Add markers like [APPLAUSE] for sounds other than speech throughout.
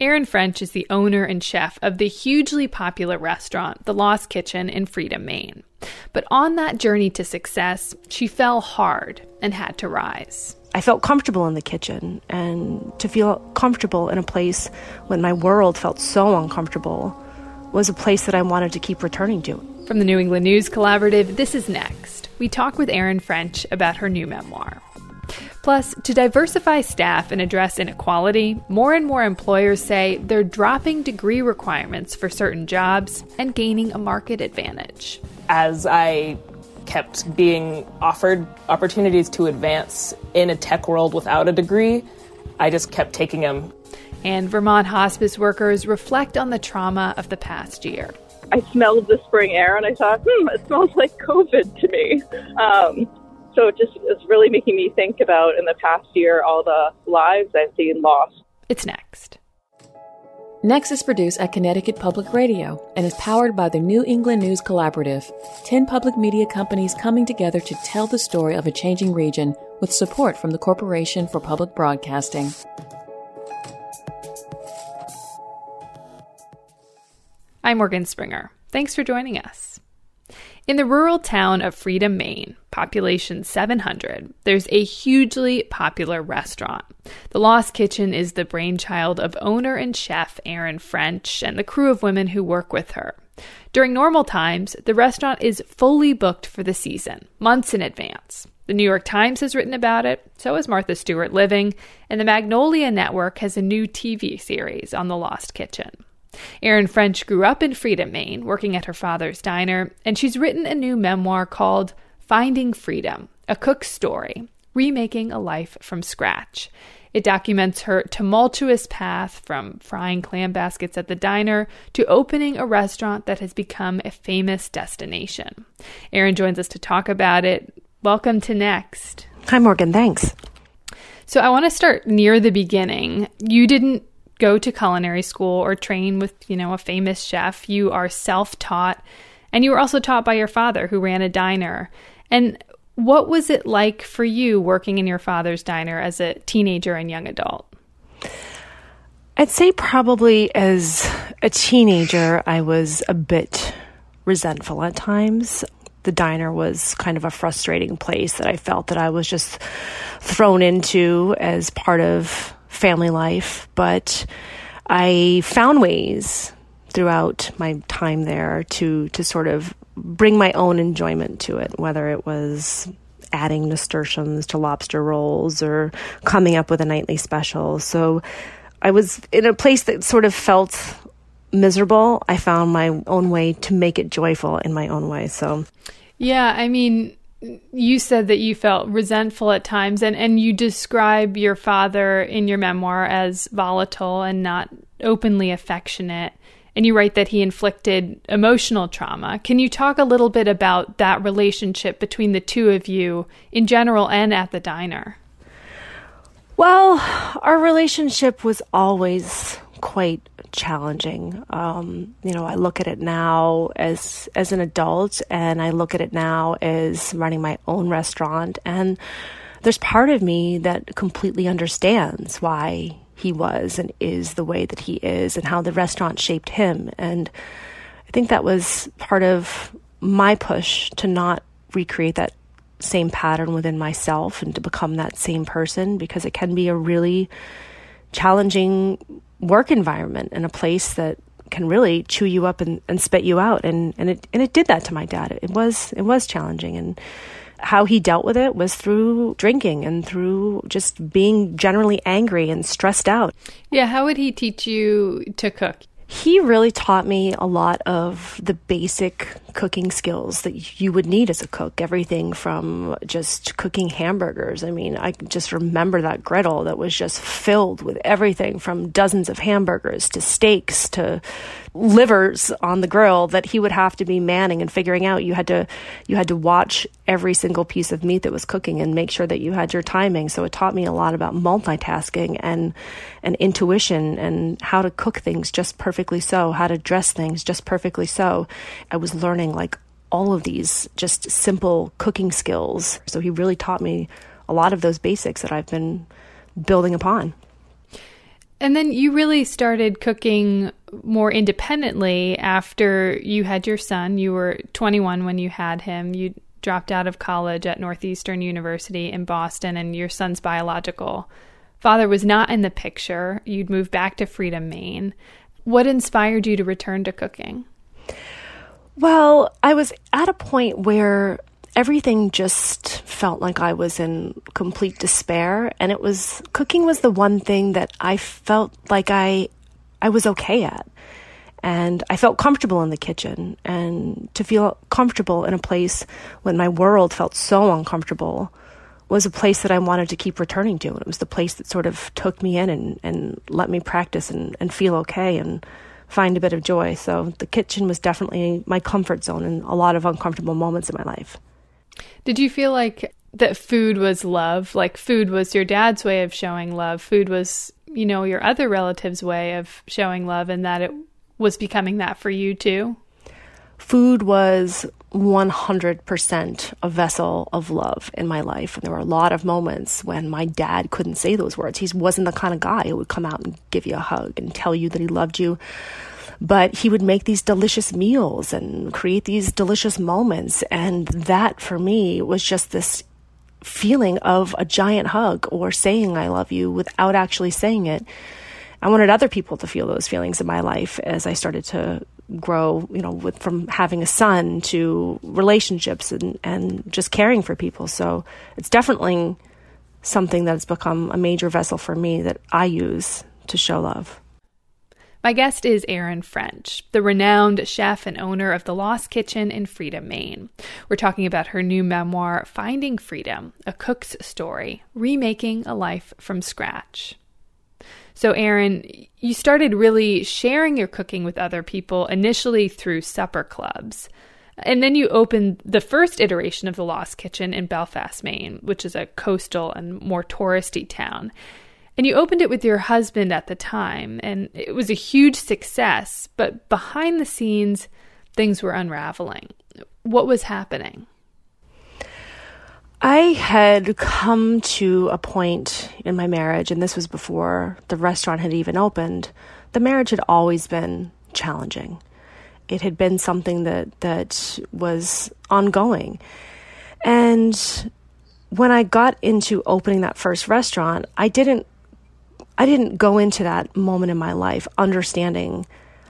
Erin French is the owner and chef of the hugely popular restaurant, The Lost Kitchen in Freedom, Maine. But on that journey to success, she fell hard and had to rise. I felt comfortable in the kitchen, and to feel comfortable in a place when my world felt so uncomfortable was a place that I wanted to keep returning to. From the New England News Collaborative, this is next. We talk with Erin French about her new memoir. Plus, to diversify staff and address inequality, more and more employers say they're dropping degree requirements for certain jobs and gaining a market advantage. As I kept being offered opportunities to advance in a tech world without a degree, I just kept taking them. And Vermont hospice workers reflect on the trauma of the past year. I smelled the spring air and I thought, hmm, it smells like COVID to me. Um, so it just is really making me think about in the past year all the lives I've seen lost. It's next. Next is produced at Connecticut Public Radio and is powered by the New England News Collaborative, 10 public media companies coming together to tell the story of a changing region with support from the Corporation for Public Broadcasting. I'm Morgan Springer. Thanks for joining us. In the rural town of Freedom, Maine, population 700, there's a hugely popular restaurant. The Lost Kitchen is the brainchild of owner and chef Erin French and the crew of women who work with her. During normal times, the restaurant is fully booked for the season, months in advance. The New York Times has written about it, so has Martha Stewart Living, and the Magnolia Network has a new TV series on the Lost Kitchen. Erin French grew up in Freedom, Maine, working at her father's diner, and she's written a new memoir called Finding Freedom A Cook's Story Remaking a Life from Scratch. It documents her tumultuous path from frying clam baskets at the diner to opening a restaurant that has become a famous destination. Erin joins us to talk about it. Welcome to Next. Hi, Morgan. Thanks. So, I want to start near the beginning. You didn't go to culinary school or train with, you know, a famous chef. You are self-taught and you were also taught by your father who ran a diner. And what was it like for you working in your father's diner as a teenager and young adult? I'd say probably as a teenager, I was a bit resentful at times. The diner was kind of a frustrating place that I felt that I was just thrown into as part of family life, but I found ways throughout my time there to to sort of bring my own enjoyment to it, whether it was adding nasturtiums to lobster rolls or coming up with a nightly special. So I was in a place that sort of felt miserable. I found my own way to make it joyful in my own way. So yeah, I mean, you said that you felt resentful at times and, and you describe your father in your memoir as volatile and not openly affectionate and you write that he inflicted emotional trauma. Can you talk a little bit about that relationship between the two of you in general and at the diner? Well our relationship was always quite challenging. Um, you know, I look at it now as as an adult, and I look at it now as running my own restaurant. And there's part of me that completely understands why he was and is the way that he is, and how the restaurant shaped him. And I think that was part of my push to not recreate that same pattern within myself and to become that same person because it can be a really challenging work environment and a place that can really chew you up and, and spit you out and, and it and it did that to my dad. It was it was challenging and how he dealt with it was through drinking and through just being generally angry and stressed out. Yeah, how would he teach you to cook? He really taught me a lot of the basic cooking skills that you would need as a cook. Everything from just cooking hamburgers. I mean, I just remember that griddle that was just filled with everything from dozens of hamburgers to steaks to livers on the grill that he would have to be manning and figuring out. You had to you had to watch every single piece of meat that was cooking and make sure that you had your timing. So it taught me a lot about multitasking and and intuition and how to cook things just perfectly so, how to dress things just perfectly so. I was learning like all of these just simple cooking skills. So he really taught me a lot of those basics that I've been building upon. And then you really started cooking more independently after you had your son. You were 21 when you had him. You dropped out of college at Northeastern University in Boston, and your son's biological father was not in the picture. You'd moved back to Freedom, Maine. What inspired you to return to cooking? Well, I was at a point where everything just felt like I was in complete despair and it was cooking was the one thing that I felt like I I was okay at. And I felt comfortable in the kitchen and to feel comfortable in a place when my world felt so uncomfortable was a place that I wanted to keep returning to. And it was the place that sort of took me in and, and let me practice and, and feel okay and find a bit of joy. So the kitchen was definitely my comfort zone in a lot of uncomfortable moments in my life. Did you feel like that food was love? Like food was your dad's way of showing love. Food was, you know, your other relative's way of showing love, and that it was becoming that for you too? Food was 100% a vessel of love in my life. And there were a lot of moments when my dad couldn't say those words. He wasn't the kind of guy who would come out and give you a hug and tell you that he loved you but he would make these delicious meals and create these delicious moments. And that for me was just this feeling of a giant hug or saying I love you without actually saying it. I wanted other people to feel those feelings in my life as I started to grow, you know, with, from having a son to relationships and, and just caring for people. So it's definitely something that's become a major vessel for me that I use to show love. My guest is Erin French, the renowned chef and owner of the Lost Kitchen in Freedom, Maine. We're talking about her new memoir, Finding Freedom A Cook's Story Remaking a Life from Scratch. So, Erin, you started really sharing your cooking with other people initially through supper clubs. And then you opened the first iteration of the Lost Kitchen in Belfast, Maine, which is a coastal and more touristy town. And you opened it with your husband at the time, and it was a huge success. But behind the scenes, things were unraveling. What was happening? I had come to a point in my marriage, and this was before the restaurant had even opened. The marriage had always been challenging. It had been something that, that was ongoing. And when I got into opening that first restaurant, I didn't I didn't go into that moment in my life understanding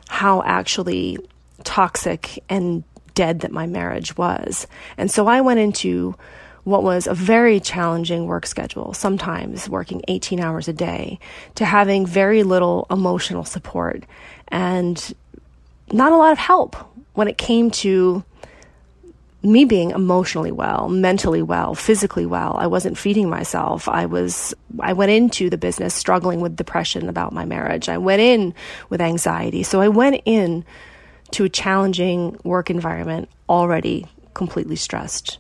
how actually toxic and dead that my marriage was. And so I went into what was a very challenging work schedule, sometimes working 18 hours a day, to having very little emotional support and not a lot of help when it came to me being emotionally well, mentally well, physically well. I wasn't feeding myself. I was, I went into the business struggling with depression about my marriage. I went in with anxiety. So I went in to a challenging work environment already completely stressed.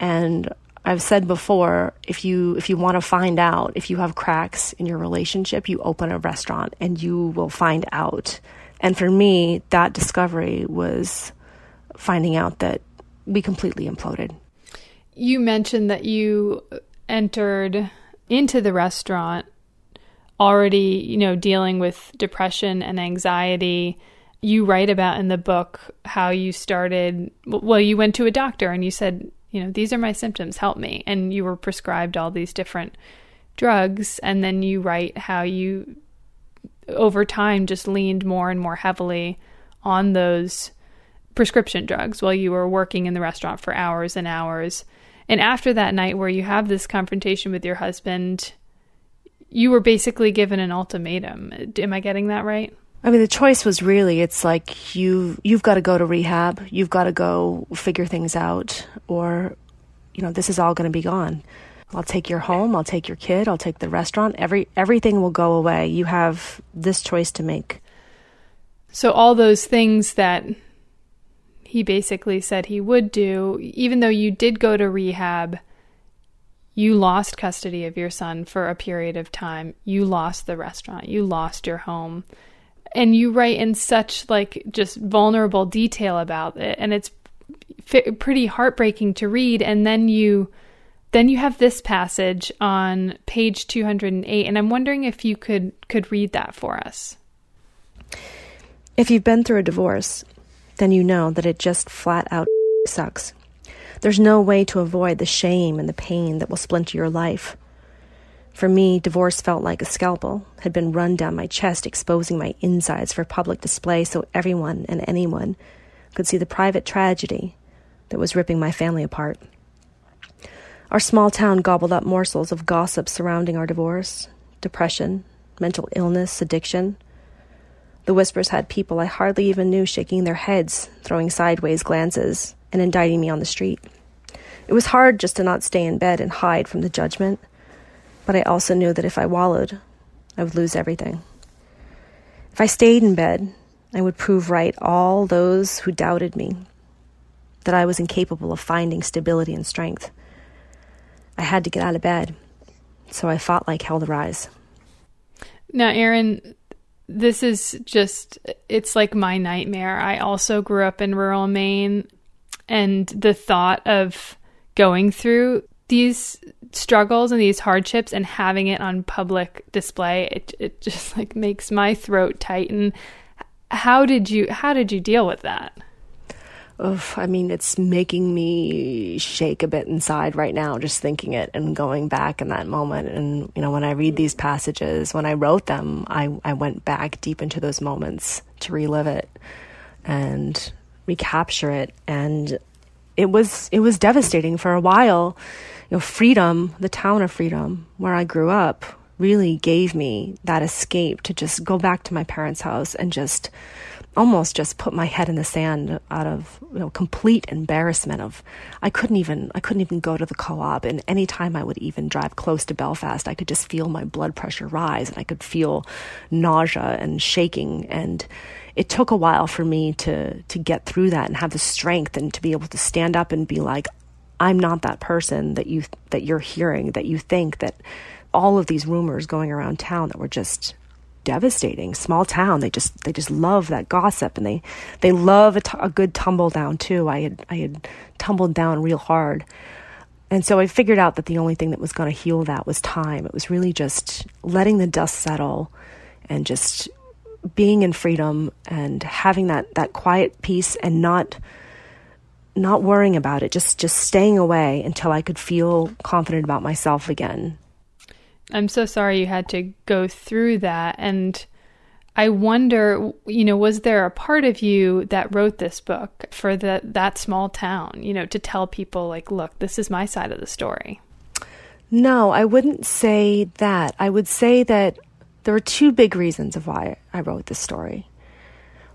And I've said before, if you if you want to find out if you have cracks in your relationship, you open a restaurant and you will find out. And for me, that discovery was finding out that we completely imploded. You mentioned that you entered into the restaurant already, you know, dealing with depression and anxiety. You write about in the book how you started, well, you went to a doctor and you said, you know, these are my symptoms, help me. And you were prescribed all these different drugs. And then you write how you, over time, just leaned more and more heavily on those prescription drugs while you were working in the restaurant for hours and hours. And after that night where you have this confrontation with your husband, you were basically given an ultimatum. Am I getting that right? I mean, the choice was really it's like you you've got to go to rehab, you've got to go figure things out, or you know this is all going to be gone. I'll take your home, I'll take your kid, I'll take the restaurant. Every everything will go away. You have this choice to make. So all those things that he basically said he would do, even though you did go to rehab, you lost custody of your son for a period of time. You lost the restaurant, you lost your home and you write in such like just vulnerable detail about it and it's f- pretty heartbreaking to read and then you then you have this passage on page 208 and i'm wondering if you could could read that for us. If you've been through a divorce then you know that it just flat out sucks. There's no way to avoid the shame and the pain that will splinter your life for me, divorce felt like a scalpel had been run down my chest, exposing my insides for public display so everyone and anyone could see the private tragedy that was ripping my family apart. Our small town gobbled up morsels of gossip surrounding our divorce depression, mental illness, addiction. The whispers had people I hardly even knew shaking their heads, throwing sideways glances, and indicting me on the street. It was hard just to not stay in bed and hide from the judgment but I also knew that if I wallowed, I would lose everything. If I stayed in bed, I would prove right all those who doubted me, that I was incapable of finding stability and strength. I had to get out of bed, so I fought like hell to rise. Now, Erin, this is just, it's like my nightmare. I also grew up in rural Maine, and the thought of going through these struggles and these hardships and having it on public display it it just like makes my throat tighten how did you how did you deal with that Oof, I mean, it's making me shake a bit inside right now, just thinking it and going back in that moment. And, you know, when I read these passages, when I wrote them, I, I went back deep into those moments to relive it and recapture it. And it was, it was devastating for a while. You know, freedom, the town of freedom where I grew up really gave me that escape to just go back to my parents' house and just almost just put my head in the sand out of you know complete embarrassment of I couldn't even I couldn't even go to the co-op. And anytime I would even drive close to Belfast I could just feel my blood pressure rise and I could feel nausea and shaking. And it took a while for me to to get through that and have the strength and to be able to stand up and be like I'm not that person that you that you're hearing that you think that all of these rumors going around town that were just devastating. Small town. They just they just love that gossip and they they love a, t- a good tumble down too. I had i had tumbled down real hard. And so i figured out that the only thing that was going to heal that was time. It was really just letting the dust settle and just being in freedom and having that that quiet peace and not not worrying about it, just just staying away until I could feel confident about myself again. I'm so sorry you had to go through that and I wonder, you know, was there a part of you that wrote this book for the, that small town, you know, to tell people like, look, this is my side of the story? No, I wouldn't say that. I would say that there were two big reasons of why I wrote this story.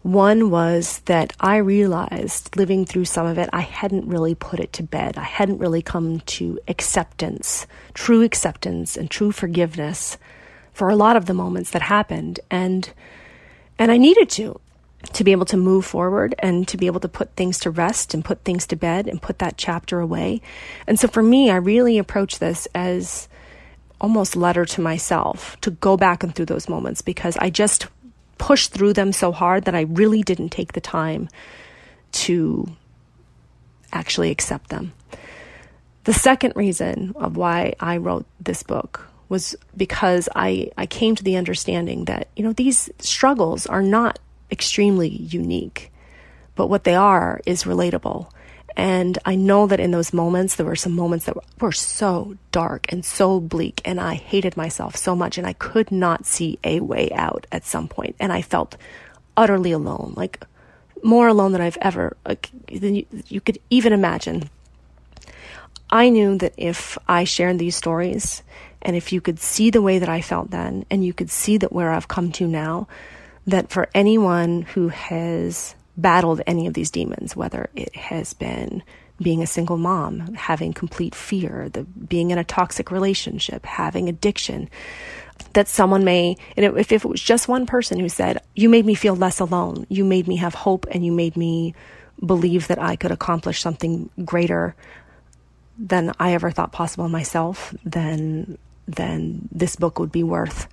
One was that I realized living through some of it, I hadn't really put it to bed. I hadn't really come to acceptance, true acceptance and true forgiveness for a lot of the moments that happened. And, and I needed to, to be able to move forward and to be able to put things to rest and put things to bed and put that chapter away. And so for me, I really approach this as almost letter to myself to go back and through those moments because I just pushed through them so hard that I really didn't take the time to actually accept them. The second reason of why I wrote this book was because I, I came to the understanding that, you know, these struggles are not extremely unique, but what they are is relatable. And I know that in those moments, there were some moments that were so dark and so bleak, and I hated myself so much, and I could not see a way out at some point. And I felt utterly alone, like more alone than I've ever, like, than you, you could even imagine. I knew that if I shared these stories, and if you could see the way that I felt then, and you could see that where I've come to now, that for anyone who has battled any of these demons, whether it has been being a single mom, having complete fear, the being in a toxic relationship, having addiction, that someone may, if, if it was just one person who said, You made me feel less alone, you made me have hope, and you made me believe that I could accomplish something greater than I ever thought possible myself, then then this book would be worth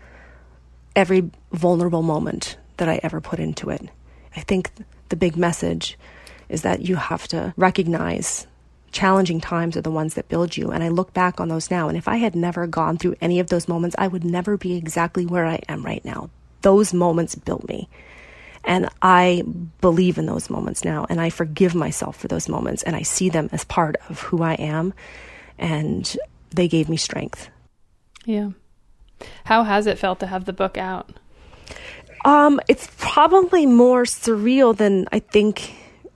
every vulnerable moment that I ever put into it. I think the big message is that you have to recognize challenging times are the ones that build you. And I look back on those now. And if I had never gone through any of those moments, I would never be exactly where I am right now. Those moments built me. And I believe in those moments now. And I forgive myself for those moments. And I see them as part of who I am. And they gave me strength. Yeah. How has it felt to have the book out? Um, it's probably more surreal than I think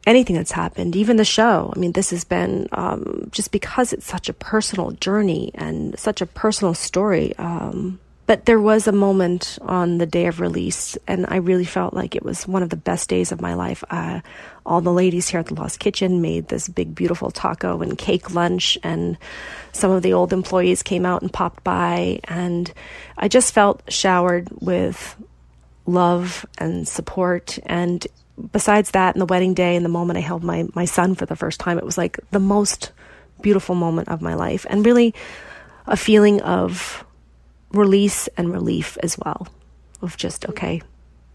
anything that's happened, even the show. I mean, this has been um, just because it's such a personal journey and such a personal story. Um, but there was a moment on the day of release, and I really felt like it was one of the best days of my life. Uh, all the ladies here at the Lost Kitchen made this big, beautiful taco and cake lunch, and some of the old employees came out and popped by, and I just felt showered with love and support. And besides that, and the wedding day and the moment I held my, my son for the first time, it was like the most beautiful moment of my life. And really a feeling of release and relief as well. Of just, okay,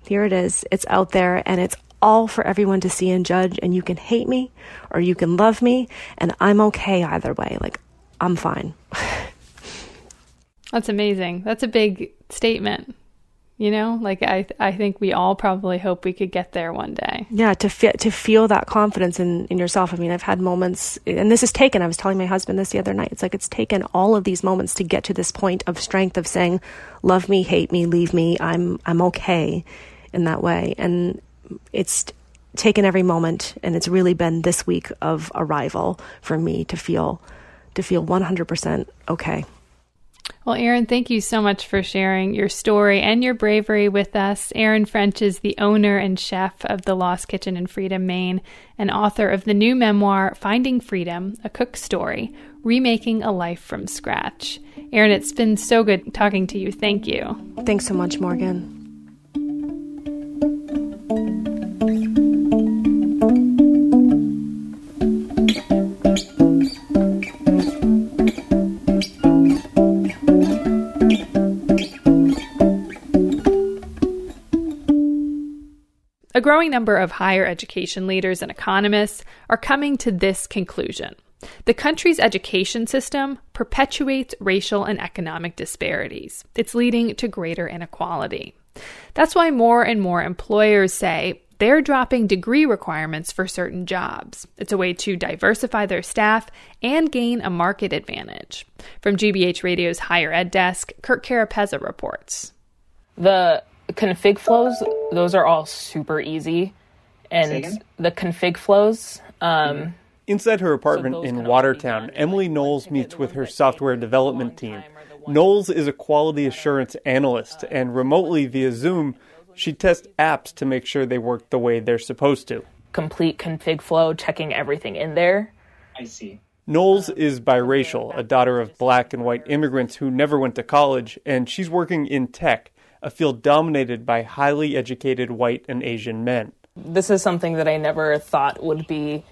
here it is. It's out there and it's all for everyone to see and judge. And you can hate me or you can love me. And I'm okay either way. Like, I'm fine. [LAUGHS] That's amazing. That's a big statement. You know, like I, I think we all probably hope we could get there one day. Yeah, to fit to feel that confidence in in yourself. I mean, I've had moments, and this is taken. I was telling my husband this the other night. It's like it's taken all of these moments to get to this point of strength of saying, "Love me, hate me, leave me. I'm I'm okay," in that way. And it's taken every moment, and it's really been this week of arrival for me to feel to feel 100% okay. Well, Erin, thank you so much for sharing your story and your bravery with us. Erin French is the owner and chef of the Lost Kitchen in Freedom, Maine, and author of the new memoir, Finding Freedom A Cook's Story Remaking a Life from Scratch. Erin, it's been so good talking to you. Thank you. Thanks so much, Morgan. Growing number of higher education leaders and economists are coming to this conclusion. The country's education system perpetuates racial and economic disparities. It's leading to greater inequality. That's why more and more employers say they're dropping degree requirements for certain jobs. It's a way to diversify their staff and gain a market advantage. From GBH Radio's Higher Ed Desk, Kirk Carapezza reports. The config flows, those are all super easy. And the config flows, um, mm-hmm. Inside her apartment in Watertown, Emily Knowles meets with her software development team. Knowles is a quality assurance analyst, uh, and remotely via Zoom, she tests apps to make sure they work the way they're supposed to. Complete config flow, checking everything in there. I see. Knowles um, is biracial, a daughter of black and white immigrants who never went to college, and she's working in tech, a field dominated by highly educated white and Asian men. This is something that I never thought would be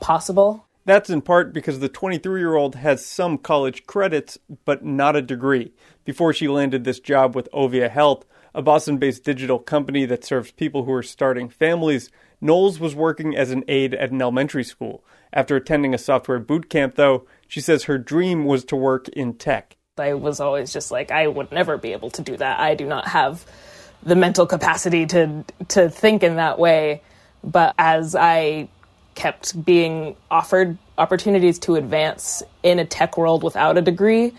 possible. That's in part because the 23 year old has some college credits, but not a degree. Before she landed this job with Ovia Health, a Boston based digital company that serves people who are starting families, Knowles was working as an aide at an elementary school. After attending a software boot camp, though, she says her dream was to work in tech. I was always just like, I would never be able to do that. I do not have the mental capacity to to think in that way. But as I kept being offered opportunities to advance in a tech world without a degree,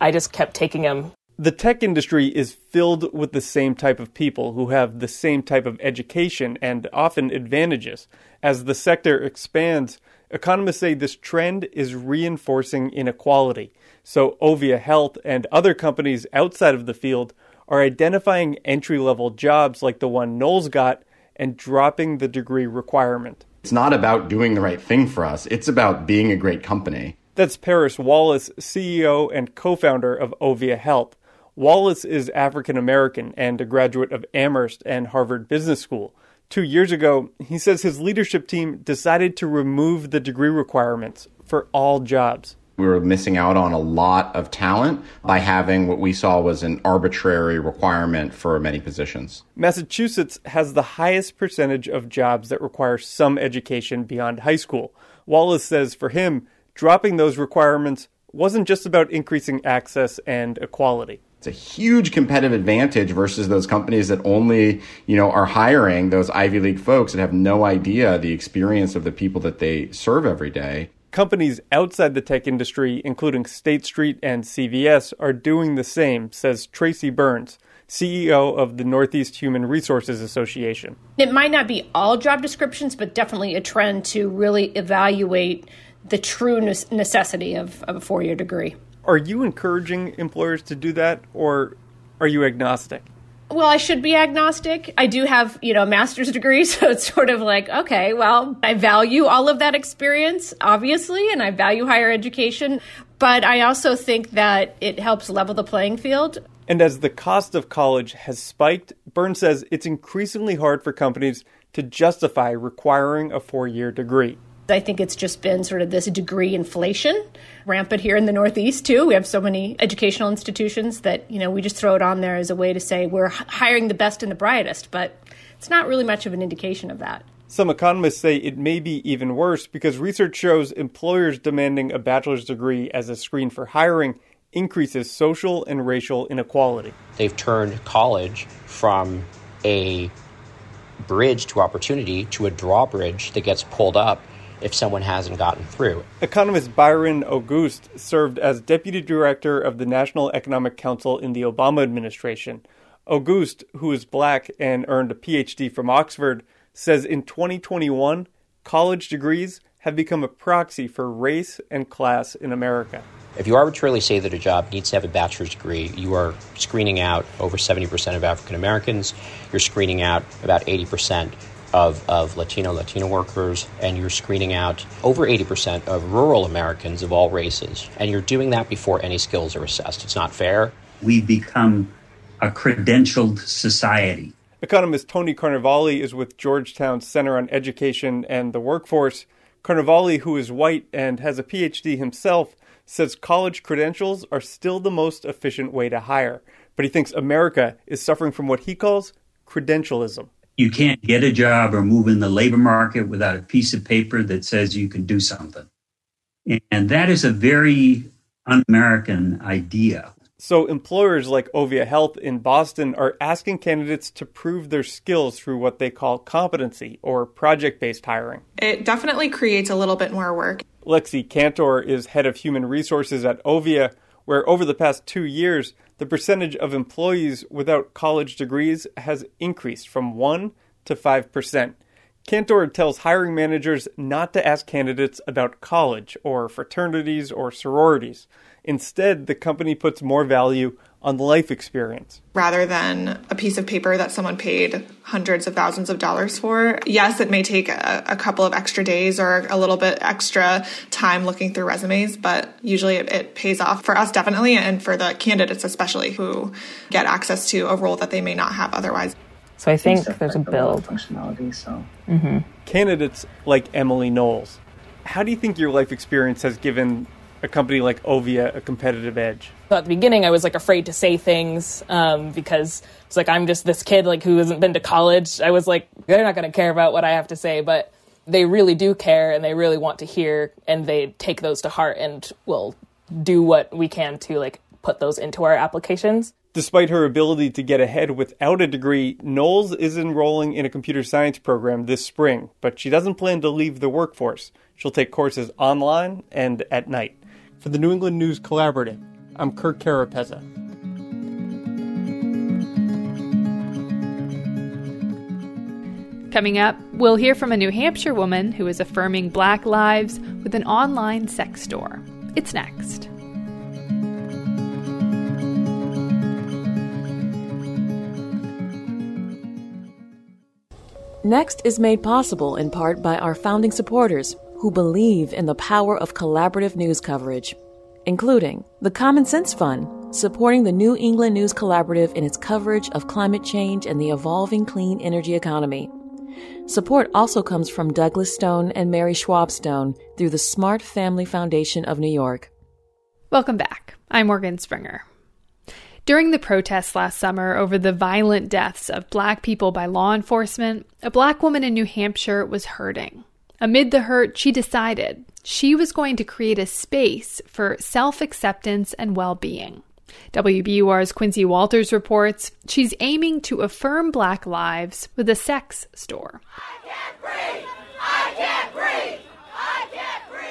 I just kept taking them. The tech industry is filled with the same type of people who have the same type of education and often advantages. As the sector expands, economists say this trend is reinforcing inequality. So, Ovia Health and other companies outside of the field are identifying entry level jobs like the one Knowles got and dropping the degree requirement. It's not about doing the right thing for us, it's about being a great company. That's Paris Wallace, CEO and co founder of Ovia Health. Wallace is African American and a graduate of Amherst and Harvard Business School. Two years ago, he says his leadership team decided to remove the degree requirements for all jobs. We were missing out on a lot of talent by having what we saw was an arbitrary requirement for many positions. Massachusetts has the highest percentage of jobs that require some education beyond high school. Wallace says for him, dropping those requirements wasn't just about increasing access and equality. It's a huge competitive advantage versus those companies that only, you know, are hiring those Ivy League folks that have no idea the experience of the people that they serve every day. Companies outside the tech industry, including State Street and CVS, are doing the same, says Tracy Burns, CEO of the Northeast Human Resources Association. It might not be all job descriptions, but definitely a trend to really evaluate the true necessity of, of a four year degree. Are you encouraging employers to do that, or are you agnostic? Well, I should be agnostic. I do have, you know, a master's degree, [LAUGHS] so it's sort of like, okay, well, I value all of that experience, obviously, and I value higher education, but I also think that it helps level the playing field. And as the cost of college has spiked, Burns says it's increasingly hard for companies to justify requiring a four year degree. I think it's just been sort of this degree inflation rampant here in the Northeast too. We have so many educational institutions that, you know, we just throw it on there as a way to say we're hiring the best and the brightest, but it's not really much of an indication of that. Some economists say it may be even worse because research shows employers demanding a bachelor's degree as a screen for hiring increases social and racial inequality. They've turned college from a bridge to opportunity to a drawbridge that gets pulled up if someone hasn't gotten through. Economist Byron Auguste served as deputy director of the National Economic Council in the Obama administration. Auguste, who is black and earned a PhD from Oxford, says in 2021, college degrees have become a proxy for race and class in America. If you arbitrarily say that a job needs to have a bachelor's degree, you are screening out over 70% of African Americans. You're screening out about 80% of, of Latino Latino workers, and you're screening out over 80% of rural Americans of all races. And you're doing that before any skills are assessed. It's not fair. We've become a credentialed society. Economist Tony Carnevale is with Georgetown's Center on Education and the Workforce. Carnevale, who is white and has a PhD himself, says college credentials are still the most efficient way to hire, but he thinks America is suffering from what he calls credentialism you can't get a job or move in the labor market without a piece of paper that says you can do something. And that is a very un American idea. So, employers like Ovia Health in Boston are asking candidates to prove their skills through what they call competency or project based hiring. It definitely creates a little bit more work. Lexi Cantor is head of human resources at Ovia, where over the past two years, the percentage of employees without college degrees has increased from 1 to 5%. Cantor tells hiring managers not to ask candidates about college or fraternities or sororities. Instead, the company puts more value on life experience. Rather than a piece of paper that someone paid hundreds of thousands of dollars for. Yes, it may take a, a couple of extra days or a little bit extra time looking through resumes, but usually it, it pays off for us definitely and for the candidates especially who get access to a role that they may not have otherwise. So I think there's a build. Functionality, so. Mm-hmm. Candidates like Emily Knowles, how do you think your life experience has given a company like Ovia a competitive edge? So at the beginning, I was like afraid to say things um, because it's like I'm just this kid like who hasn't been to college. I was like, they're not going to care about what I have to say, but they really do care and they really want to hear and they take those to heart and will do what we can to like put those into our applications. Despite her ability to get ahead without a degree, Knowles is enrolling in a computer science program this spring, but she doesn't plan to leave the workforce. She'll take courses online and at night. For the New England News Collaborative, I'm Kirk Carapezza. Coming up, we'll hear from a New Hampshire woman who is affirming black lives with an online sex store. It's next. Next is made possible in part by our founding supporters who believe in the power of collaborative news coverage, including the Common Sense Fund, supporting the New England News Collaborative in its coverage of climate change and the evolving clean energy economy. Support also comes from Douglas Stone and Mary Schwab Stone through the Smart Family Foundation of New York. Welcome back. I'm Morgan Springer. During the protests last summer over the violent deaths of black people by law enforcement, a black woman in New Hampshire was hurting. Amid the hurt, she decided she was going to create a space for self acceptance and well being. WBUR's Quincy Walters reports she's aiming to affirm black lives with a sex store.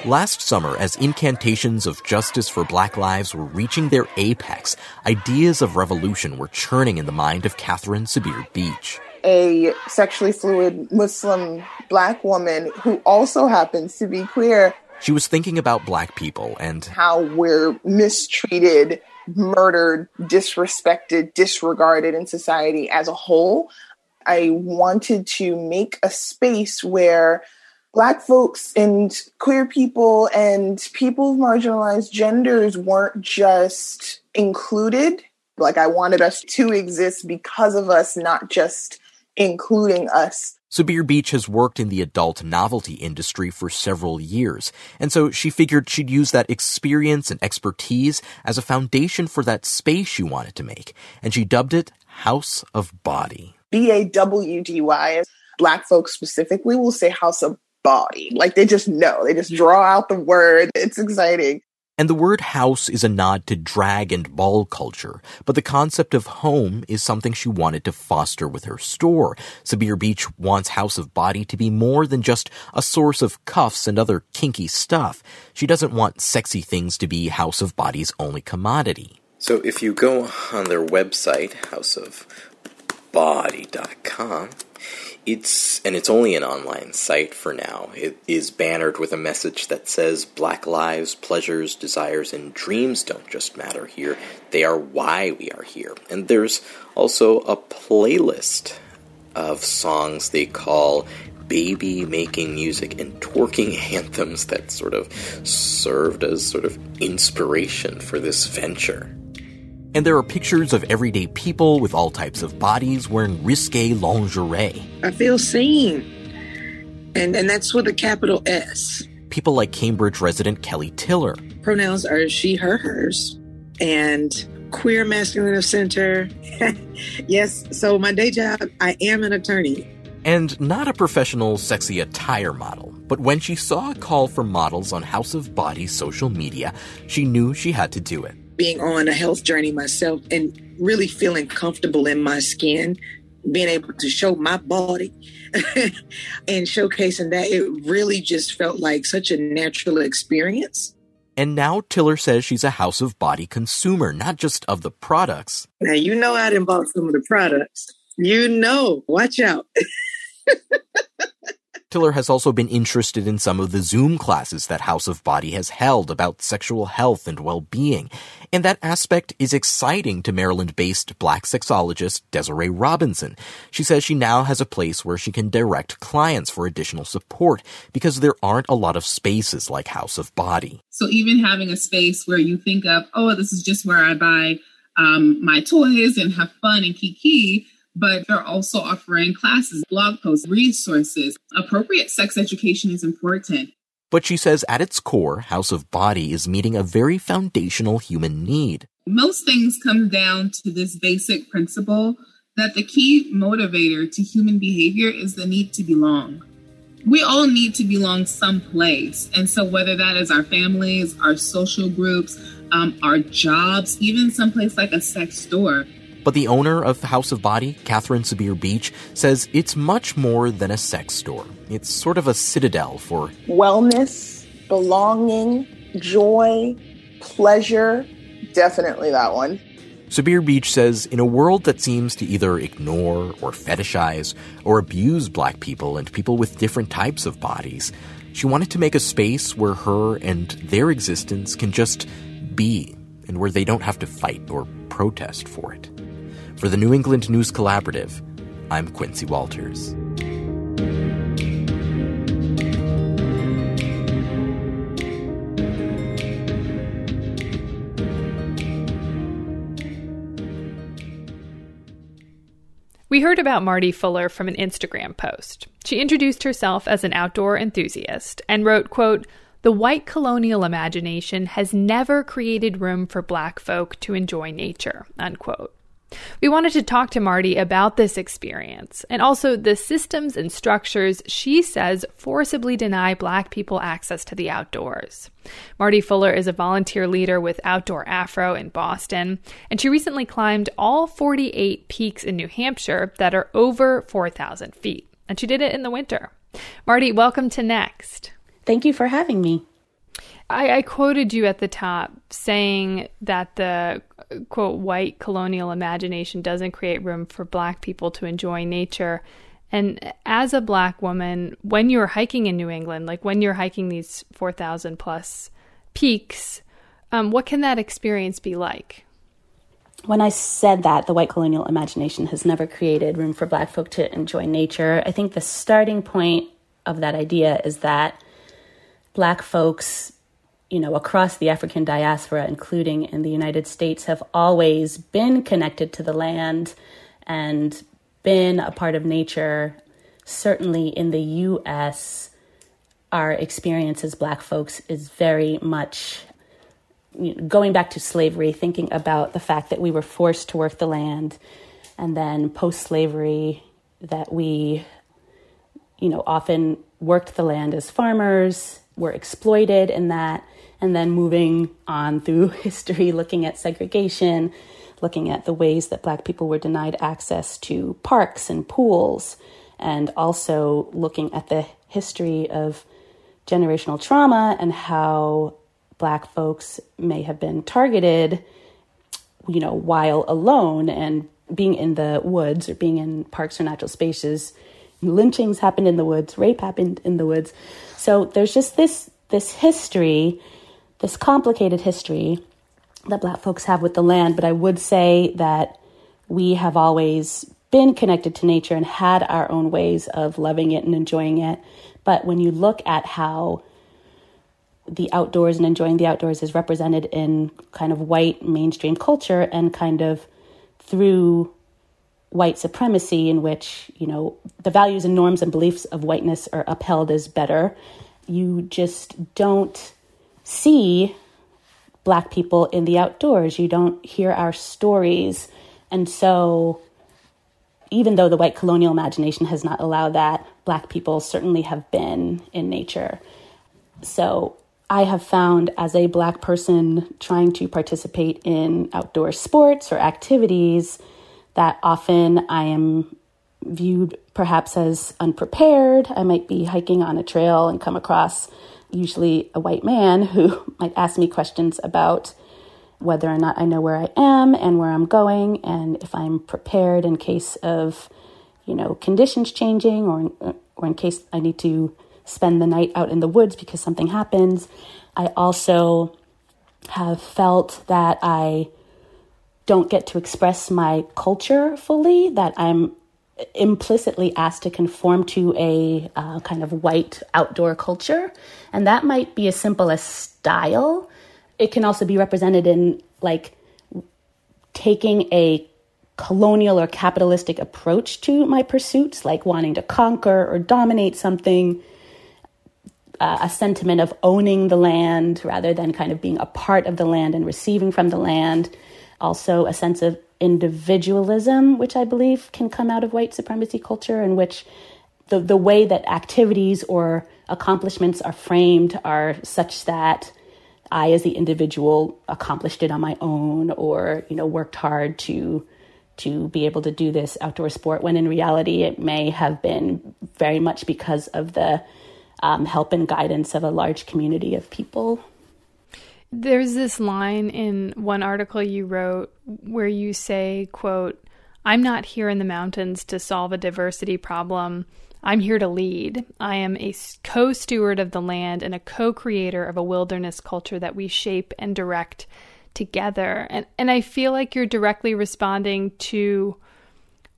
Last summer, as incantations of justice for black lives were reaching their apex, ideas of revolution were churning in the mind of Catherine Sabir Beach. A sexually fluid Muslim black woman who also happens to be queer. She was thinking about black people and how we're mistreated, murdered, disrespected, disregarded in society as a whole. I wanted to make a space where Black folks and queer people and people of marginalized genders weren't just included. Like, I wanted us to exist because of us, not just including us. Sabir Beach has worked in the adult novelty industry for several years, and so she figured she'd use that experience and expertise as a foundation for that space she wanted to make, and she dubbed it House of Bawdy. B A W D Y. Black folks specifically will say House of Bawdy. Like they just know, they just draw out the word. It's exciting. And the word house is a nod to drag and ball culture, but the concept of home is something she wanted to foster with her store. Sabir Beach wants House of Bawdy to be more than just a source of cuffs and other kinky stuff. She doesn't want sexy things to be House of Bawdy's only commodity. So if you go on their website, houseofbawdy.com, it's and it's only an online site for now. It is bannered with a message that says black lives, pleasures, desires and dreams don't just matter here. They are why we are here. And there's also a playlist of songs they call baby making music and twerking [LAUGHS] anthems that sort of served as sort of inspiration for this venture. And there are pictures of everyday people with all types of bodies wearing risque lingerie. I feel seen. And, and that's with a capital S. People like Cambridge resident Kelly Tiller. Pronouns are she, her, hers. And queer masculine of center. [LAUGHS] yes, so my day job, I am an attorney. And not a professional sexy attire model, but when she saw a call for models on House of Bawdy social media, she knew she had to do it being on a health journey myself and really feeling comfortable in my skin, being able to show my body [LAUGHS] and showcasing that, it really just felt like such a natural experience. And now Tiller says she's a House of Bawdy consumer, not just of the products. Now, you know, I didn't bought some of the products. You know, watch out. [LAUGHS] Tiller has also been interested in some of the Zoom classes that House of Bawdy has held about sexual health and well-being, and that aspect is exciting to Maryland-based black sexologist Desiree Robinson. She says she now has a place where she can direct clients for additional support because there aren't a lot of spaces like House of Bawdy. So even having a space where you think of, oh, this is just where I buy um, my toys and have fun and kiki, but they're also offering classes, blog posts, resources. Appropriate sex education is important. But she says at its core, House of Bawdy is meeting a very foundational human need. Most things come down to this basic principle that the key motivator to human behavior is the need to belong. We all need to belong someplace. And so, whether that is our families, our social groups, um, our jobs, even someplace like a sex store, but the owner of House of Bawdy, Catherine Sabir Beach, says it's much more than a sex store. It's sort of a citadel for wellness, belonging, joy, pleasure. Definitely that one. Sabir Beach says in a world that seems to either ignore or fetishize or abuse black people and people with different types of bodies, she wanted to make a space where her and their existence can just be and where they don't have to fight or protest for it. For the New England News Collaborative, I'm Quincy Walters. We heard about Mardi Fuller from an Instagram post. She introduced herself as an outdoor enthusiast and wrote, quote, "The white colonial imagination has never created room for black folk to enjoy nature." Unquote. We wanted to talk to Mardi about this experience and also the systems and structures she says forcibly deny Black people access to the outdoors. Mardi Fuller is a volunteer leader with Outdoor Afro in Boston, and she recently climbed all 48 peaks in New Hampshire that are over 4,000 feet, and she did it in the winter. Mardi, welcome to Next. Thank you for having me. I, I, quoted you at the top saying that the quote white colonial imagination doesn't create room for black people to enjoy nature. And as a black woman, when you're hiking in New England, like when you're hiking these 4,000 plus peaks, um, what can that experience be like? When I said that the white colonial imagination has never created room for black folk to enjoy nature, I think the starting point of that idea is that black folks you know, across the African diaspora, including in the United States, have always been connected to the land and been a part of nature. Certainly in the US, our experience as Black folks is very much going back to slavery, thinking about the fact that we were forced to work the land, and then post slavery, that we, you know, often worked the land as farmers, were exploited in that and then moving on through [LAUGHS] history, looking at segregation, looking at the ways that Black people were denied access to parks and pools, and also looking at the history of generational trauma and how Black folks may have been targeted, you know, while alone and being in the woods or being in parks or natural spaces. Lynchings happened in the woods, rape happened in the woods. So there's just this this history this complicated history that black folks have with the land, but I would say that we have always been connected to nature and had our own ways of loving it and enjoying it. But when you look at how the outdoors and enjoying the outdoors is represented in kind of white mainstream culture and kind of through white supremacy in which you know the values and norms and beliefs of whiteness are upheld as better you just don't see Black people in the outdoors. You don't hear our stories. And so, even though the white colonial imagination has not allowed that, Black people certainly have been in nature. So, I have found as a Black person trying to participate in outdoor sports or activities that often I am viewed perhaps as unprepared. I might be hiking on a trail and come across usually a white man who [LAUGHS] might ask me questions about whether or not I know where I am and where I'm going, and if I'm prepared in case of, you know, conditions changing, or or in case I need to spend the night out in the woods because something happens. I also have felt that I don't get to express my culture fully, that I'm implicitly asked to conform to a uh, kind of white outdoor culture. And that might be as simple as style. It can also be represented in like taking a colonial or capitalistic approach to my pursuits, like wanting to conquer or dominate something, uh, a sentiment of owning the land rather than kind of being a part of the land and receiving from the land. Also, a sense of individualism, which I believe can come out of white supremacy culture, in which the, the way that activities or accomplishments are framed are such that I, as the individual, accomplished it on my own or, you know, worked hard to to be able to do this outdoor sport when in reality it may have been very much because of the um, help and guidance of a large community of people. There's this line in one article you wrote where you say, quote, I'm not here in the mountains to solve a diversity problem. I'm here to lead. I am a co steward of the land and a co creator of a wilderness culture that we shape and direct together. And, and I feel like you're directly responding to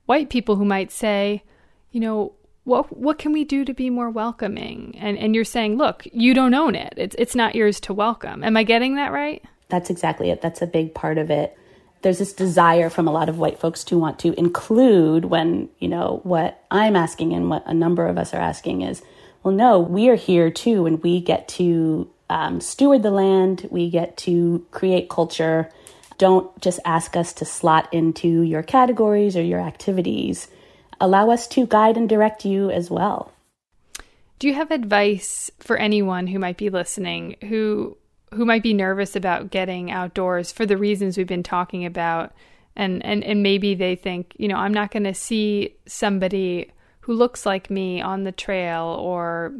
white people who might say, you know, what what can we do to be more welcoming? And and you're saying, look, you don't own it. It's it's not yours to welcome. Am I getting that right? That's exactly it. That's a big part of it. there's this desire from a lot of white folks to want to include when, you know, what I'm asking and what a number of us are asking is, well, no, we are here too, and we get to um, steward the land, we get to create culture. Don't just ask us to slot into your categories or your activities. Allow us to guide and direct you as well. Do you have advice for anyone who might be listening who who might be nervous about getting outdoors for the reasons we've been talking about and and and maybe they think, you know, I'm not going to see somebody who looks like me on the trail or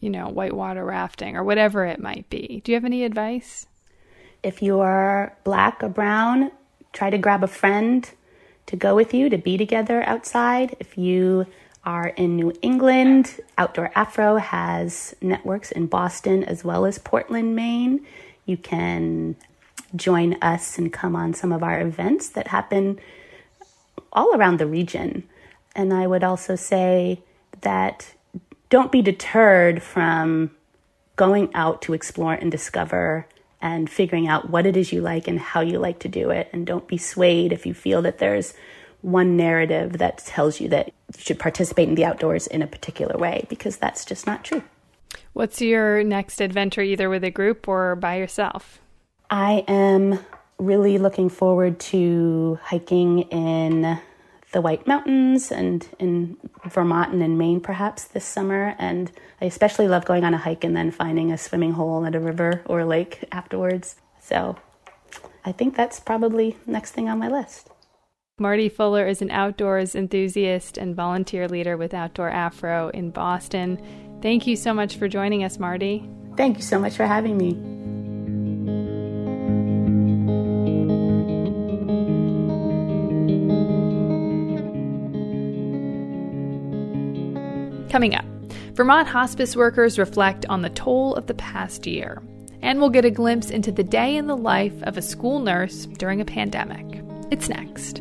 you know, whitewater rafting or whatever it might be. Do you have any advice? If you're black or brown, try to grab a friend to go with you to be together outside. If you are in New England, Outdoor Afro has networks in Boston as well as Portland, Maine. You can join us and come on some of our events that happen all around the region. And I would also say that don't be deterred from going out to explore and discover and figuring out what it is you like and how you like to do it. And don't be swayed if you feel that there's one narrative that tells you that you should participate in the outdoors in a particular way, because that's just not true. What's your next adventure, either with a group or by yourself? I am really looking forward to hiking in the White Mountains and in Vermont and in Maine perhaps this summer. And I especially love going on a hike and then finding a swimming hole at a river or a lake afterwards. So I think that's probably next thing on my list. Mardi Fuller is an outdoors enthusiast and volunteer leader with Outdoor Afro in Boston. Thank you so much for joining us, Mardi. Thank you so much for having me. Coming up, Vermont hospice workers reflect on the toll of the past year, and we'll get a glimpse into the day in the life of a school nurse during a pandemic. It's next.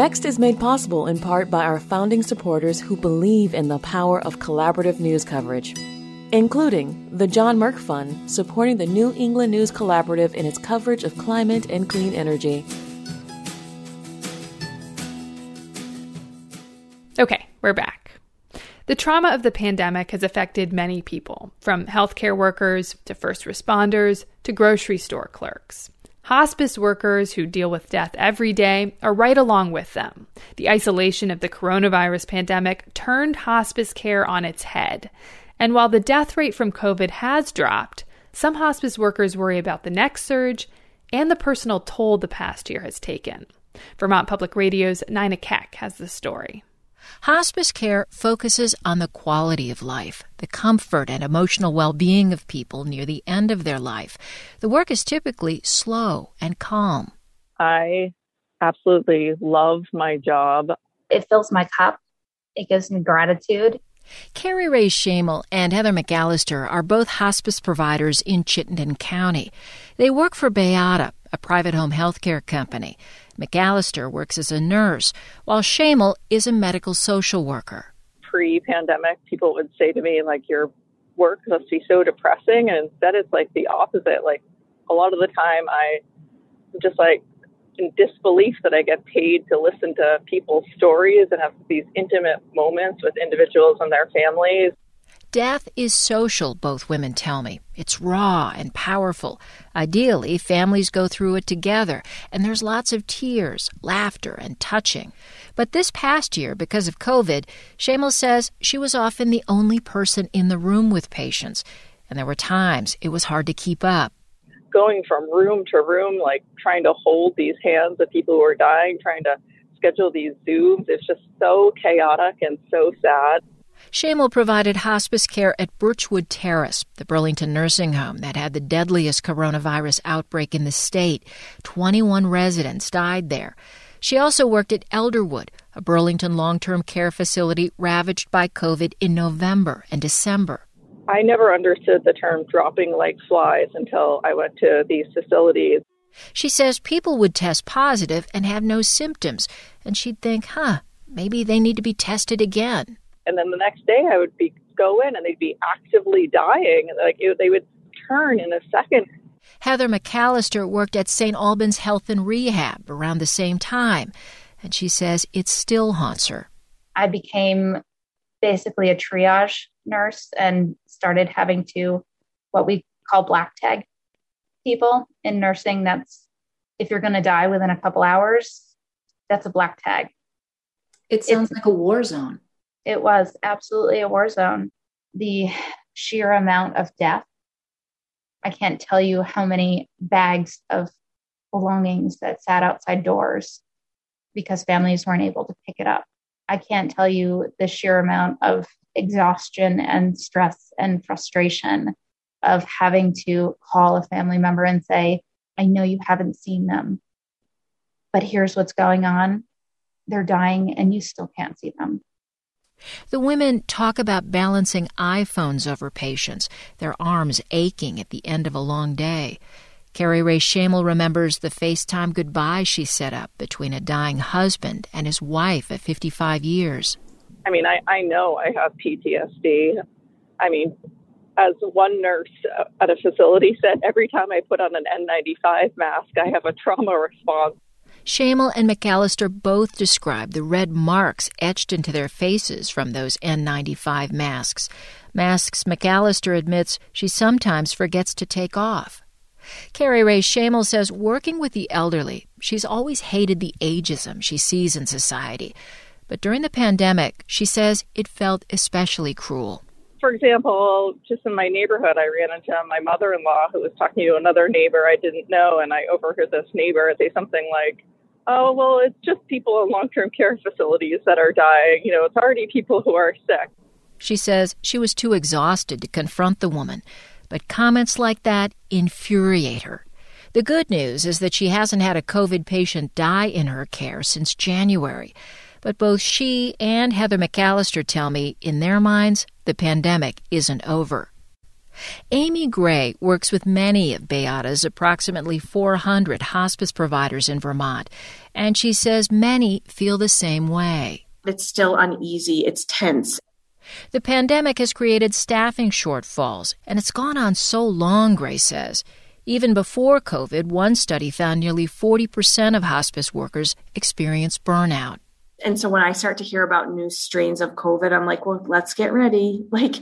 Next is made possible in part by our founding supporters who believe in the power of collaborative news coverage, including the John Merck Fund, supporting the New England News Collaborative in its coverage of climate and clean energy. Okay, we're back. The trauma of the pandemic has affected many people, from healthcare workers to first responders to grocery store clerks. Hospice workers who deal with death every day are right along with them. The isolation of the coronavirus pandemic turned hospice care on its head. And while the death rate from COVID has dropped, some hospice workers worry about the next surge and the personal toll the past year has taken. Vermont Public Radio's Nina Keck has the story. Hospice care focuses on the quality of life, the comfort and emotional well being of people near the end of their life. The work is typically slow and calm. I absolutely love my job. It fills my cup, it gives me gratitude. Carrie Ray Shamel and Heather McAllister are both hospice providers in Chittenden County. They work for Bayada, a private home health care company. McAllister works as a nurse, while Shamel is a medical social worker. Pre pandemic, people would say to me, like, your work must be so depressing. And instead, it's like the opposite. Like, a lot of the time, I am just like in disbelief that I get paid to listen to people's stories and have these intimate moments with individuals and their families. Death is social, both women tell me. It's raw and powerful. Ideally, families go through it together, and there's lots of tears, laughter, and touching. But this past year, because of COVID, Shamel says she was often the only person in the room with patients, and there were times it was hard to keep up. Going from room to room, like trying to hold these hands of people who are dying, trying to schedule these Zooms, it's just so chaotic and so sad. Shamel provided hospice care at Birchwood Terrace, the Burlington nursing home that had the deadliest coronavirus outbreak in the state. 21 residents died there. She also worked at Elderwood, a Burlington long term care facility ravaged by COVID in November and December. I never understood the term dropping like flies until I went to these facilities. She says people would test positive and have no symptoms, and she'd think, huh, maybe they need to be tested again. And then the next day I would be go in and they'd be actively dying. Like it, they would turn in a second. Heather McAllister worked at St. Albans Health and Rehab around the same time, and she says it still haunts her. I became basically a triage nurse and started having to what we call black tag people in nursing. That's if you're going to die within a couple hours, that's a black tag. It sounds it's, like a war zone. It was absolutely a war zone. The sheer amount of death. I can't tell you how many bags of belongings that sat outside doors because families weren't able to pick it up. I can't tell you the sheer amount of exhaustion and stress and frustration of having to call a family member and say, I know you haven't seen them, but here's what's going on. They're dying and you still can't see them. The women talk about balancing iPhones over patients, their arms aching at the end of a long day. Carrie Ray Shamel remembers the FaceTime goodbye she set up between a dying husband and his wife at 55 years. I mean, I, I know I have PTSD. I mean, as one nurse at a facility said, every time I put on an N95 mask, I have a trauma response. Shamel and McAllister both describe the red marks etched into their faces from those N95 masks. Masks McAllister admits she sometimes forgets to take off. Carrie Ray Shamel says working with the elderly, she's always hated the ageism she sees in society. But during the pandemic, she says it felt especially cruel. For example, just in my neighborhood, I ran into my mother in law who was talking to another neighbor I didn't know, and I overheard this neighbor say something like, Oh, well, it's just people in long term care facilities that are dying. You know, it's already people who are sick. She says she was too exhausted to confront the woman, but comments like that infuriate her. The good news is that she hasn't had a COVID patient die in her care since January. But both she and Heather McAllister tell me, in their minds, the pandemic isn't over. Amy Gray works with many of Bayada's approximately 400 hospice providers in Vermont, and she says many feel the same way. It's still uneasy, it's tense. The pandemic has created staffing shortfalls, and it's gone on so long, Gray says. Even before COVID, one study found nearly 40% of hospice workers experience burnout. And so when I start to hear about new strains of COVID, I'm like, well, let's get ready. [LAUGHS] Like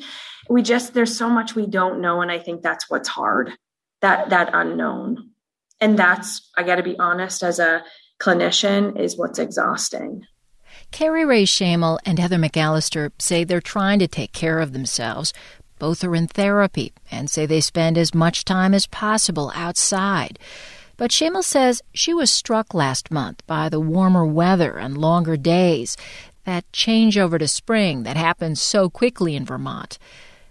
we just there's so much we don't know and I think that's what's hard. That that unknown. And that's I got to be honest as a clinician is what's exhausting. Carrie Ray Shamel and Heather McAllister say they're trying to take care of themselves. Both are in therapy and say they spend as much time as possible outside. But Shamel says she was struck last month by the warmer weather and longer days, that changeover to spring that happens so quickly in Vermont.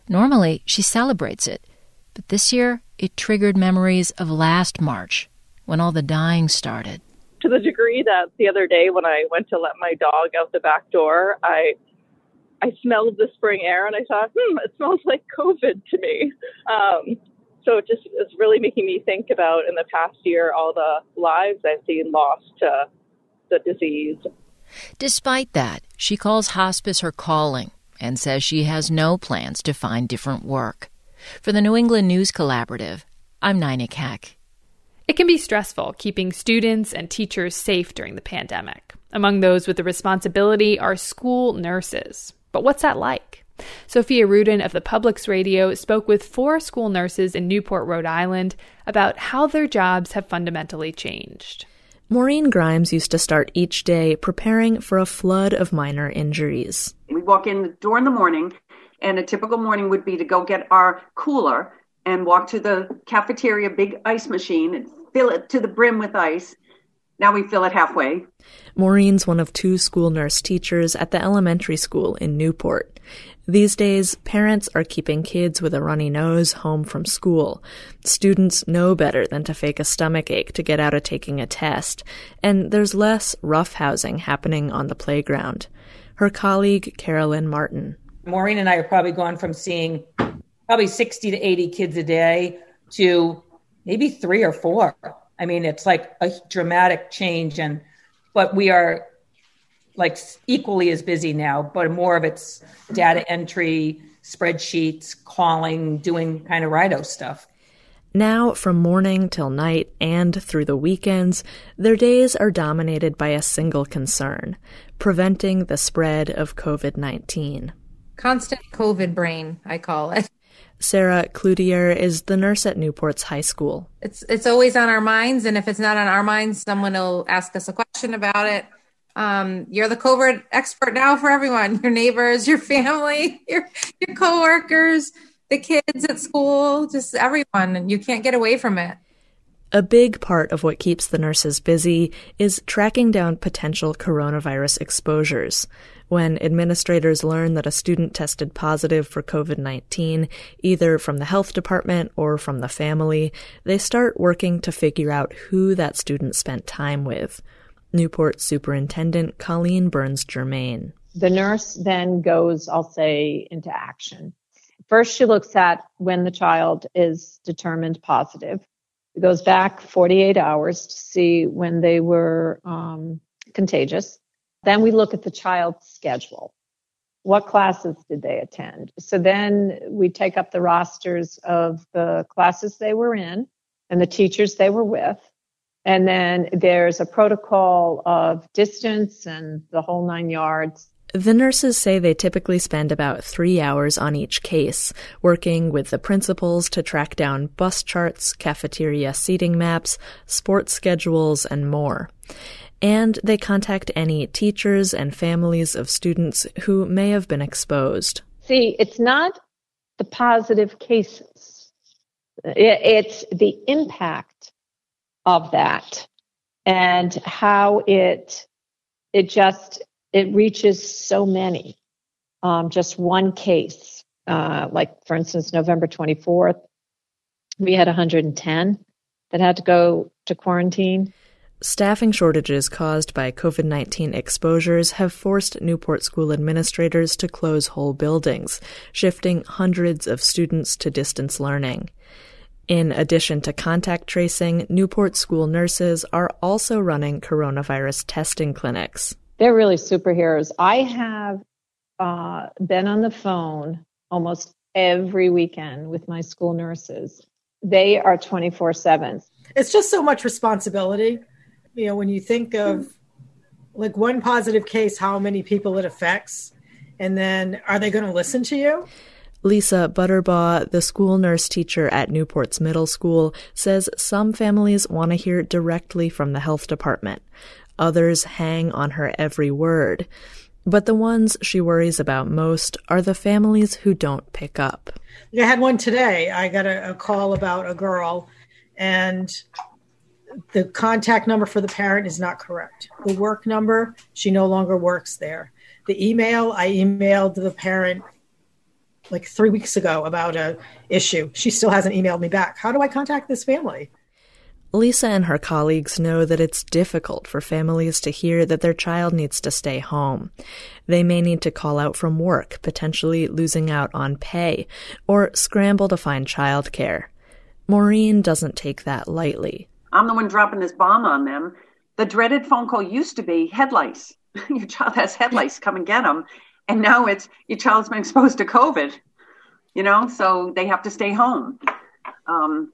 Normally, she celebrates it, but this year it triggered memories of last March when all the dying started. To the degree that the other day when I went to let my dog out the back door, I I smelled the spring air and I thought, hmm, it smells like COVID to me. Um, so it just is really making me think about in the past year all the lives I've seen lost to the disease. Despite that, she calls hospice her calling and says she has no plans to find different work. For the New England News Collaborative, I'm Nina Keck. It can be stressful keeping students and teachers safe during the pandemic. Among those with the responsibility are school nurses. But what's that like? Sophia Rudin of the Public's Radio spoke with four school nurses in Newport, Rhode Island about how their jobs have fundamentally changed. Maureen Grimes used to start each day preparing for a flood of minor injuries. We walk in the door in the morning, and a typical morning would be to go get our cooler and walk to the cafeteria big ice machine and fill it to the brim with ice. Now we fill it halfway. Maureen's one of two school nurse teachers at the elementary school in Newport. These days, parents are keeping kids with a runny nose home from school. Students know better than to fake a stomach ache to get out of taking a test, and there's less roughhousing happening on the playground. Her colleague, Carolyn Martin. Maureen and I have probably gone from seeing probably 60 to 80 kids a day to maybe three or four. I mean, it's like a dramatic change. And, but we are like equally as busy now, but more of it's data entry, spreadsheets, calling, doing kind of RIDOH stuff. Now, from morning till night and through the weekends, their days are dominated by a single concern preventing the spread of COVID 19. Constant COVID brain, I call it. Sarah Cloutier is the nurse at Newport's high school. It's it's always on our minds, and if it's not on our minds, someone will ask us a question about it. Um, you're the COVID expert now for everyone: your neighbors, your family, [LAUGHS] your your coworkers, the kids at school, just everyone, and you can't get away from it. A big part of what keeps the nurses busy is tracking down potential coronavirus exposures. When administrators learn that a student tested positive for COVID 19, either from the health department or from the family, they start working to figure out who that student spent time with. Newport Superintendent Colleen Burns Germain. The nurse then goes, I'll say, into action. First, she looks at when the child is determined positive. It goes back 48 hours to see when they were um, contagious. Then we look at the child's schedule. What classes did they attend? So then we take up the rosters of the classes they were in and the teachers they were with. And then there's a protocol of distance and the whole nine yards. The nurses say they typically spend about three hours on each case, working with the principals to track down bus charts, cafeteria seating maps, sports schedules, and more and they contact any teachers and families of students who may have been exposed. See, it's not the positive cases, it's the impact of that and how it it just it reaches so many um, just one case uh, like for instance november 24th we had 110 that had to go to quarantine Staffing shortages caused by COVID 19 exposures have forced Newport school administrators to close whole buildings, shifting hundreds of students to distance learning. In addition to contact tracing, Newport school nurses are also running coronavirus testing clinics. They're really superheroes. I have uh, been on the phone almost every weekend with my school nurses. They are 24 7. It's just so much responsibility you know, when you think of like one positive case, how many people it affects, and then are they going to listen to you? Lisa Butterbaugh, the school nurse teacher at Newport's middle school, says some families want to hear directly from the health department. Others hang on her every word. But the ones she worries about most are the families who don't pick up. I had one today. I got a, a call about a girl, and the contact number for the parent is not correct. The work number, she no longer works there. The email, I emailed the parent like three weeks ago about a issue. She still hasn't emailed me back. How do I contact this family? Lisa and her colleagues know that it's difficult for families to hear that their child needs to stay home. They may need to call out from work, potentially losing out on pay, or scramble to find childcare. Maureen doesn't take that lightly. I'm the one dropping this bomb on them. The dreaded phone call used to be head lice. [LAUGHS] your child has head lice, come and get them. And now it's your child's been exposed to COVID, you know, so they have to stay home. Um,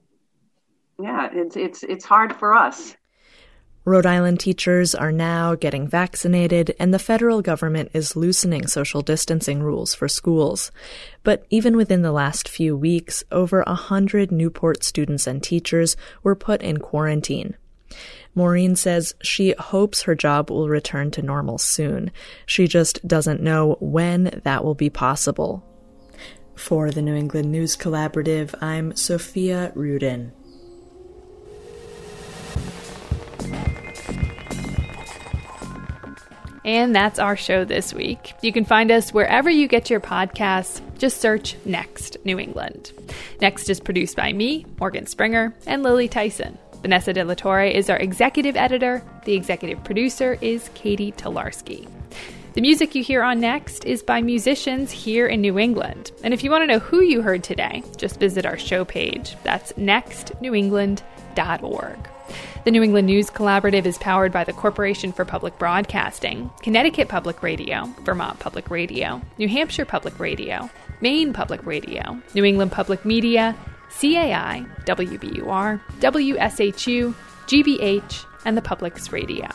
yeah, it's it's it's hard for us. Rhode Island teachers are now getting vaccinated, and the federal government is loosening social distancing rules for schools. But even within the last few weeks, over a hundred Newport students and teachers were put in quarantine. Maureen says she hopes her job will return to normal soon. She just doesn't know when that will be possible. For the New England News Collaborative, I'm Sophia Rudin. And that's our show this week. You can find us wherever you get your podcasts. Just search Next New England. Next is produced by me, Morgan Springer, and Lily Tyson. Vanessa De La Torre is our executive editor. The executive producer is Katie Tolarski. The music you hear on Next is by musicians here in New England. And if you want to know who you heard today, just visit our show page. That's nextnewengland.org. The New England News Collaborative is powered by the Corporation for Public Broadcasting, Connecticut Public Radio, Vermont Public Radio, New Hampshire Public Radio, Maine Public Radio, New England Public Media, CAI, WBUR, WSHU, GBH, and the Public's Radio.